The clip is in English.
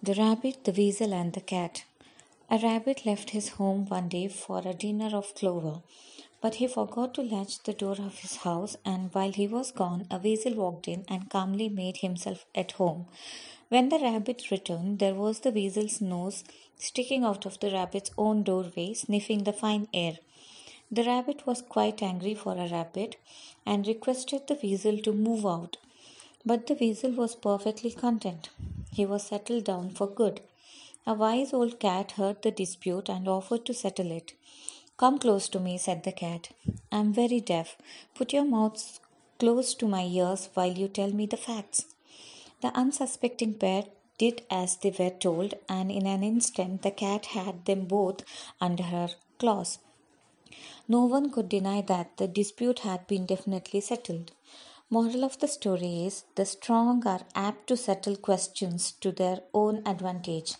The Rabbit, the Weasel, and the Cat. A rabbit left his home one day for a dinner of clover, but he forgot to latch the door of his house, and while he was gone, a weasel walked in and calmly made himself at home. When the rabbit returned, there was the weasel's nose sticking out of the rabbit's own doorway, sniffing the fine air. The rabbit was quite angry for a rabbit and requested the weasel to move out. But the weasel was perfectly content. He was settled down for good. A wise old cat heard the dispute and offered to settle it. Come close to me, said the cat. I am very deaf. Put your mouth close to my ears while you tell me the facts. The unsuspecting pair did as they were told, and in an instant the cat had them both under her claws. No one could deny that the dispute had been definitely settled. Moral of the story is the strong are apt to settle questions to their own advantage.